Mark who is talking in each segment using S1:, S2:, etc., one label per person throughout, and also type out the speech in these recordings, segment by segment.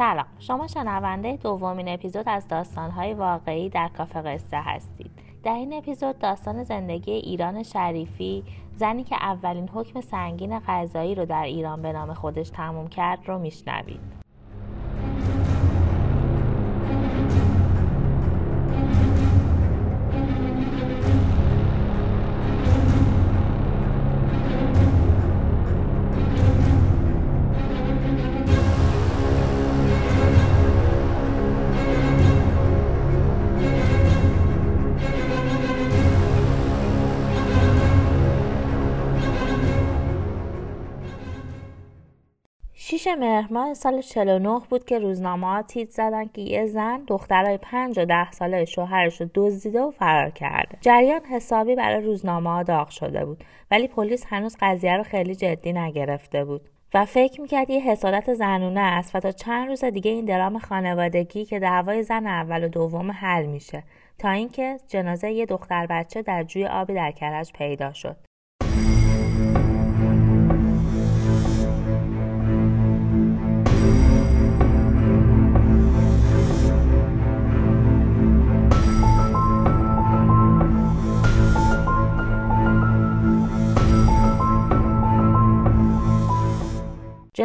S1: سلام. شما شنونده دومین اپیزود از داستانهای واقعی در کافه قصه هستید. در این اپیزود داستان زندگی ایران شریفی زنی که اولین حکم سنگین قضایی رو در ایران به نام خودش تموم کرد رو میشنوید. مهر؟ ماه سال 49 بود که روزنامه ها تیت زدن که یه زن دخترای پنج و ده ساله شوهرش رو دزدیده و فرار کرده. جریان حسابی برای روزنامه ها داغ شده بود ولی پلیس هنوز قضیه رو خیلی جدی نگرفته بود و فکر می‌کرد یه حسادت زنونه است و تا چند روز دیگه این درام خانوادگی که دعوای زن اول و دوم حل میشه تا اینکه جنازه یه دختر بچه در جوی آبی در کرج پیدا شد.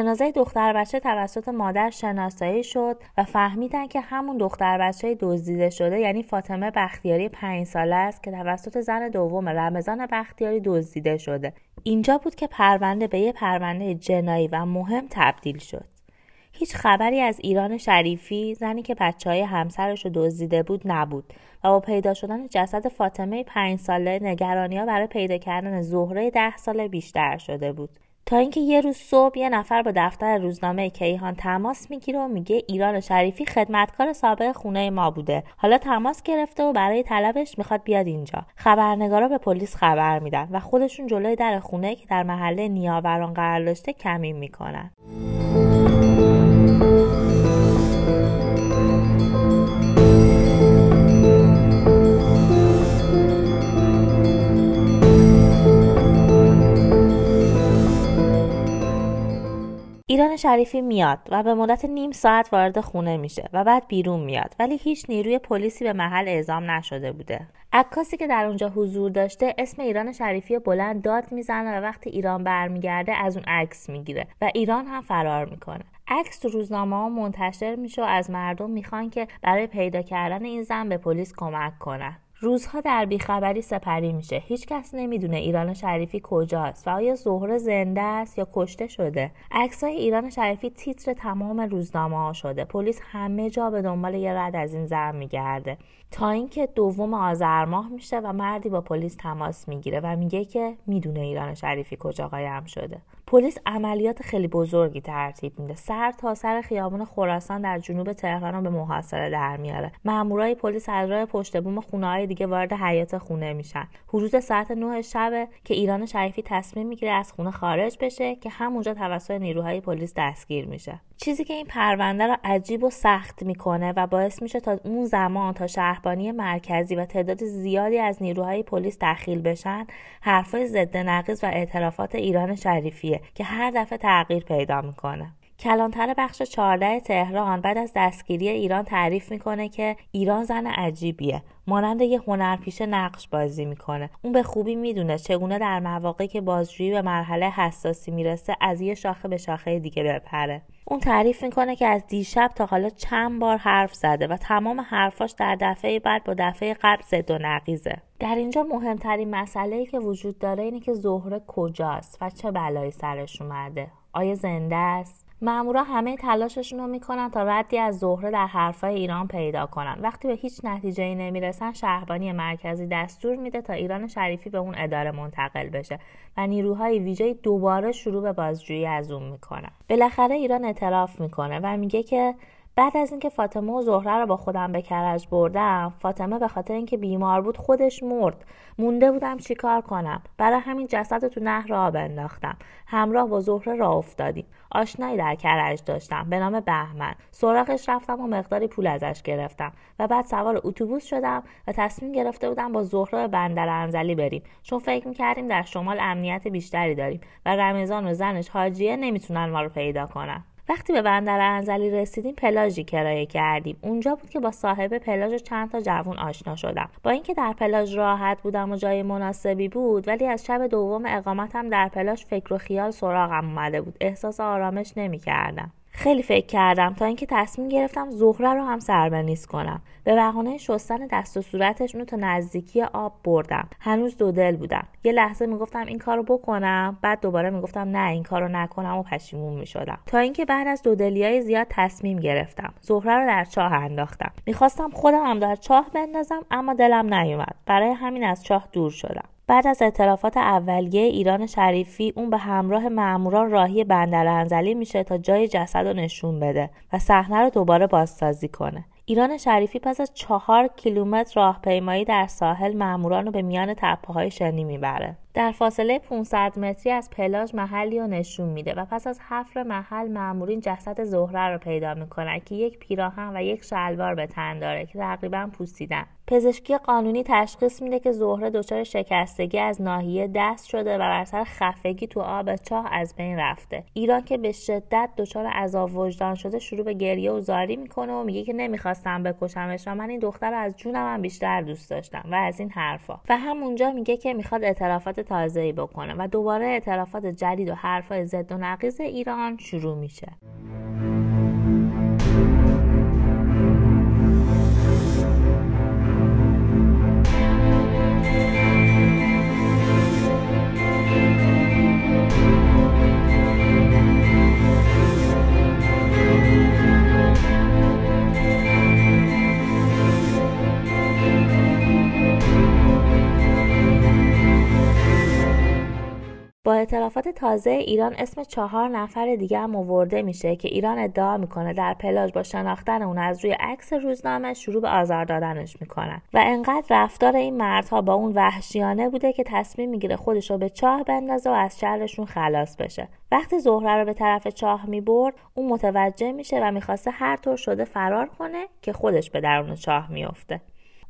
S1: جنازه دختر بچه توسط مادر شناسایی شد و فهمیدن که همون دختر بچه دزدیده شده یعنی فاطمه بختیاری پنج ساله است که توسط زن دوم رمضان بختیاری دزدیده شده. اینجا بود که پرونده به یه پرونده جنایی و مهم تبدیل شد. هیچ خبری از ایران شریفی زنی که بچه های همسرش رو دزدیده بود نبود و با پیدا شدن جسد فاطمه پنج ساله نگرانی ها برای پیدا کردن زهره ده ساله بیشتر شده بود. تا اینکه یه روز صبح یه نفر با دفتر روزنامه کیهان تماس می‌گیره و میگه ایران شریفی خدمتکار سابق خونه ما بوده. حالا تماس گرفته و برای طلبش می‌خواد بیاد اینجا. خبرنگارا به پلیس خبر میدن و خودشون جلوی در خونه که در محله نیاوران قرار داشته کمین می‌کنن. ایران شریفی میاد و به مدت نیم ساعت وارد خونه میشه و بعد بیرون میاد ولی هیچ نیروی پلیسی به محل اعزام نشده بوده. عکاسی که در اونجا حضور داشته اسم ایران شریفی بلند داد می‌زنه و وقتی ایران برمیگرده از اون عکس می‌گیره و ایران هم فرار می‌کنه. عکس تو روزنامه ها منتشر میشه و از مردم می‌خوان که برای پیدا کردن این زن به پلیس کمک کنن. روزها در بیخبری سپری میشه. هیچ کس نمی‌دونه ایران شریفی کجاست و آیا زهره زنده است یا کشته شده. عکسای ایران شریفی تیتر تمام روزنامه ها شده. پلیس همه جا به دنبال یه رد از این زن میگرده. تا اینکه دوم آذر ماه میشه و مردی با پلیس تماس می‌گیره و میگه که می‌دونه ایران شریفی کجا قایم شده. پلیس عملیات خیلی بزرگی ترتیب میده. سر تا سر خیابان خراسان در جنوب تهران به محاصره در میاره. مامورای پلیس از راه پشت بوم خونه دیگه وارد حیات خونه میشن. حدود ساعت 9 شب که ایران شریفی تصمیم می‌گیره از خونه خارج بشه که همونجا توسط نیروهای پلیس دستگیر میشه. چیزی که این پرونده رو عجیب و سخت می‌کنه و باعث میشه تا اون زمان تا شهربانی مرکزی و تعداد زیادی از نیروهای پلیس دخیل بشن حرفای ضد نقیض و اعترافات ایران شریفیه که هر دفعه تغییر پیدا می‌کنه. کلانتر بخش 14 تهران بعد از دستگیری ایران تعریف می‌کنه که ایران زن عجیبیه. مانند یه هنرپیشه نقش بازی می‌کنه. اون به خوبی می‌دونه چگونه در مواقعی که بازجویی به مرحله حساسی می‌رسه از یه شاخه به شاخه دیگه بپره. اون تعریف می‌کنه که از دیشب تا حالا چند بار حرف زده و تمام حرفاش در دفعه بعد با دفعه قبل زد و نقیزه. در اینجا مهمترین مسئله که وجود داره اینه که زهره کجاست و چه بلایی سرش اومده. آیا زنده است؟ مامورا همه تلاششون رو می‌کنن تا ردی از زهره در حرفای ایران پیدا کنن. وقتی به هیچ نتیجه ای نمی‌رسن شهربانی مرکزی دستور میده تا ایران شریفی به اون اداره منتقل بشه و نیروهای ویژه دوباره شروع به بازجویی از اون می‌کنن. بالاخره ایران اعتراف می‌کنه و میگه که بعد از اینکه فاطمه و زهره رو با خودم به کرج بردم فاطمه به خاطر اینکه بیمار بود خودش مرد. مونده بودم چیکار کنم؟ برای همین جسد تو نهر آب انداختم. همراه با زهره را افتادیم. آشنایی در کرج داشتم به نام بهمن. سراغش رفتم و مقداری پول ازش گرفتم. و بعد سوار اتوبوس شدم و تصمیم گرفته بودم با زهره به بندر انزلی بریم. چون فکر می‌کردیم در شمال امنیت بیشتری داریم و رمضان و زنش حاجیه نمی‌تونن ما رو پیدا کنن. وقتی به بندر انزلی رسیدیم پلاژی کرایه کردیم. اونجا بود که با صاحب پلاژ و چند تا جوون آشنا شدم. با اینکه در پلاژ راحت بودم و جای مناسبی بود ولی از شب دوم اقامتم در پلاژ فکر و خیال سراغم اومده بود. احساس آرامش نمی‌کردم. خیلی فکر کردم تا اینکه تصمیم گرفتم زهره رو هم سربنیز کنم. به بهانه شستن دست و صورتش اونو تا نزدیکی آب بردم. هنوز دو دل بودم. یه لحظه می‌گفتم این کارو بکنم بعد دوباره می‌گفتم نه این کارو نکنم و پشیمون می‌شدم. تا اینکه بعد از های زیاد تصمیم گرفتم. زهره رو در چاه انداختم. می‌خواستم خودم هم در چاه بندازم اما دلم نیومد. برای همین از چاه دور شدم. بعد از اعترافات اولیه ایران شریفی اون به همراه ماموران راهی بندر انزلی میشه تا جای جسد رو نشون بده و صحنه رو دوباره بازسازی کنه. ایران شریفی پس از چهار کیلومتر راهپیمایی در ساحل ماموران رو به میان تپه های شنی می‌بره. در فاصله 500 متری از پلاژ محلی رو نشون میده و پس از حفر محل مامورین جسد زهره رو پیدا می‌کنن که یک پیراهن و یک شلوار به تن داره که تقریبا پوسیدن. پزشکی قانونی تشخیص میده که زهره دچار شکستگی از ناحیه دست شده و بر اثر خفگی تو آب چاه از بین رفته. ایران که به شدت دچار عذاب وجدان شده شروع به گریه و زاری می‌کنه و میگه که نمی‌خواستم بکشمش و من این دختر از جونم هم بیشتر دوست داشتم و از این حرفا. و همونجا میگه که می‌خواد اعترافات تازه‌ای بکنه و دوباره اعترافات جدید و حرفای ضد و نقیض ایران شروع میشه. اعترافات تازه ایران اسم چهار نفر دیگه هم آورده میشه که ایران ادعا می‌کنه در پلاژ با شناختن اون از روی عکس روزنامه شروع به آزار دادنش می‌کنن. و انقدر رفتار این مردها با اون وحشیانه بوده که تصمیم می‌گیره خودش رو به چاه بندازه و از شرشون خلاص بشه. وقتی زهره رو به طرف چاه می‌برد اون متوجه میشه و می‌خواسته هر طور شده فرار کنه که خودش به درون چاه میفته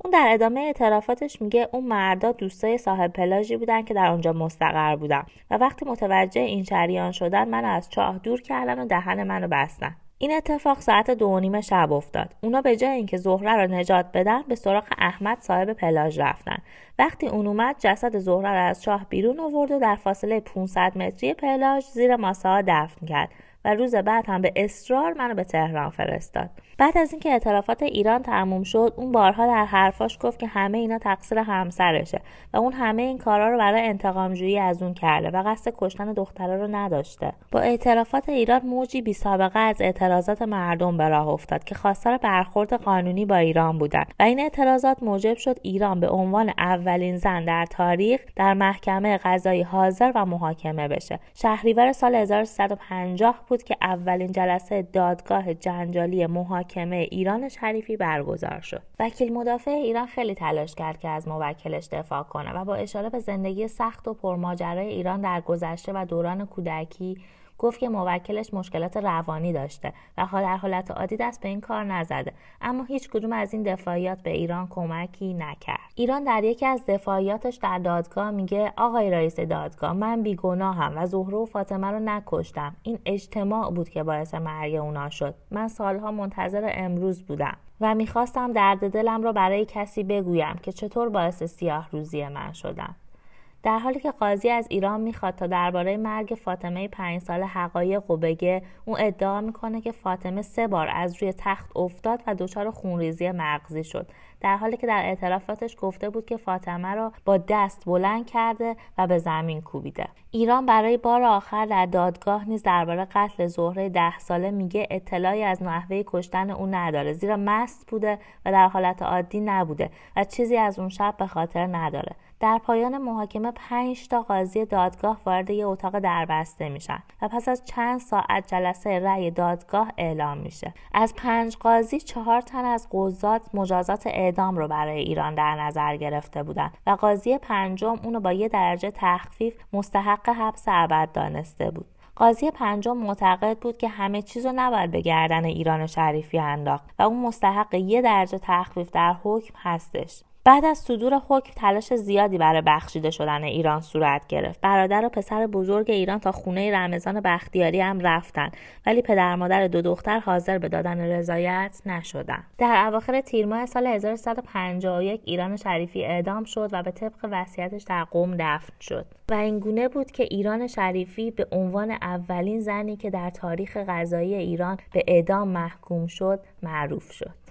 S1: اون در ادامه اعترافاتش میگه اون مردا دوستای صاحب پلاژی بودن که در اونجا مستقر بودن و وقتی متوجه این شریان شدن منو از چاه دور کردن و دهن منو بستن. این اتفاق ساعت دو نیم شب افتاد. اونا به جای اینکه زهره رو نجات بدن به سراغ احمد صاحب پلاژ رفتن. وقتی اون اومد جسد زهره رو از چاه بیرون آورد و در فاصله 500 متری پلاژ زیر ماسه ها دفن کرد. و روز بعد هم به اصرار منو به تهران فرستاد. بعد از اینکه اعترافات ایران تموم شد اون بارها در حرفاش گفت که همه اینا تقصیر همسرشه و اون همه این کارا رو برای انتقام جویی از اون کرده و قصد کشتن دختره رو نداشته. با اعترافات ایران موجی بی سابقه از اعتراضات مردم به راه افتاد که خواستار برخورد قانونی با ایران بودند و این اعتراضات موجب شد ایران به عنوان اولین زن در تاریخ در محکمه قضایی حاضر و محاکمه بشه. شهریور سال 1350 بود که اولین جلسه دادگاه جنجالی محاکمه ایران شریفی برگزار شد. وکیل مدافع ایران خیلی تلاش کرد که از موکلش دفاع کنه و با اشاره به زندگی سخت و پرماجرای ایران در گذشته و دوران کودکی گفت که موکلش مشکلات روانی داشته و در حالت عادی دست به این کار نزده. اما هیچ کدوم از این دفاعیات به ایران کمکی نکرد. ایران در یکی از دفاعیاتش در دادگاه میگه آقای رئیس دادگاه من بیگناهم و زهره و فاطمه رو نکشتم. این اجتماع بود که باعث مرگ اونا شد. من سالها منتظر امروز بودم و می‌خواستم درد دلم رو برای کسی بگویم که چطور باعث سیاه روزی من شدم. در حالی که قاضی از ایران می‌خواد تا درباره مرگ فاطمه پنج ساله حقایق بگه اون ادعا می‌کنه که فاطمه سه بار از روی تخت افتاد و دچار خونریزی مغزی شد. در حالی که در اعترافاتش گفته بود که فاطمه را با دست بلند کرده و به زمین کوبیده. ایران برای بار آخر در دادگاه نیز درباره قتل زهره ده ساله میگه اطلاعی از نحوه کشتن او نداره زیرا مست بوده و در حالت عادی نبوده و چیزی از اون شب به خاطر نداره. در پایان محاکمه پنج تا قاضی دادگاه وارد یه اتاق دربسته میشن و پس از چند ساعت جلسه رأی دادگاه اعلام میشه. از پنج قاضی چهار تن از قضات مجازات اعدام رو برای ایران در نظر گرفته بودن و قاضی پنجم اونو با یه درجه تخفیف مستحق حبس ابد دانسته بود. قاضی پنجم معتقد بود که همه چیز رو نباید به گردن ایران شریفی انداخت و اون مستحق یه درجه تخفیف در حکم هستش. بعد از صدور حکم تلاش زیادی برای بخشیده شدن ایران صورت گرفت. برادر و پسر بزرگ ایران تا خونه رمضان بختیاری هم رفتن ولی پدر مادر دو دختر حاضر به دادن رضایت نشدن. در اواخر تیر ماه سال 1351 ایران شریفی اعدام شد و به طبق وصیتش در قم دفن شد. و این گونه بود که ایران شریفی به عنوان اولین زنی که در تاریخ غذایی ایران به اعدام محکوم شد معروف شد.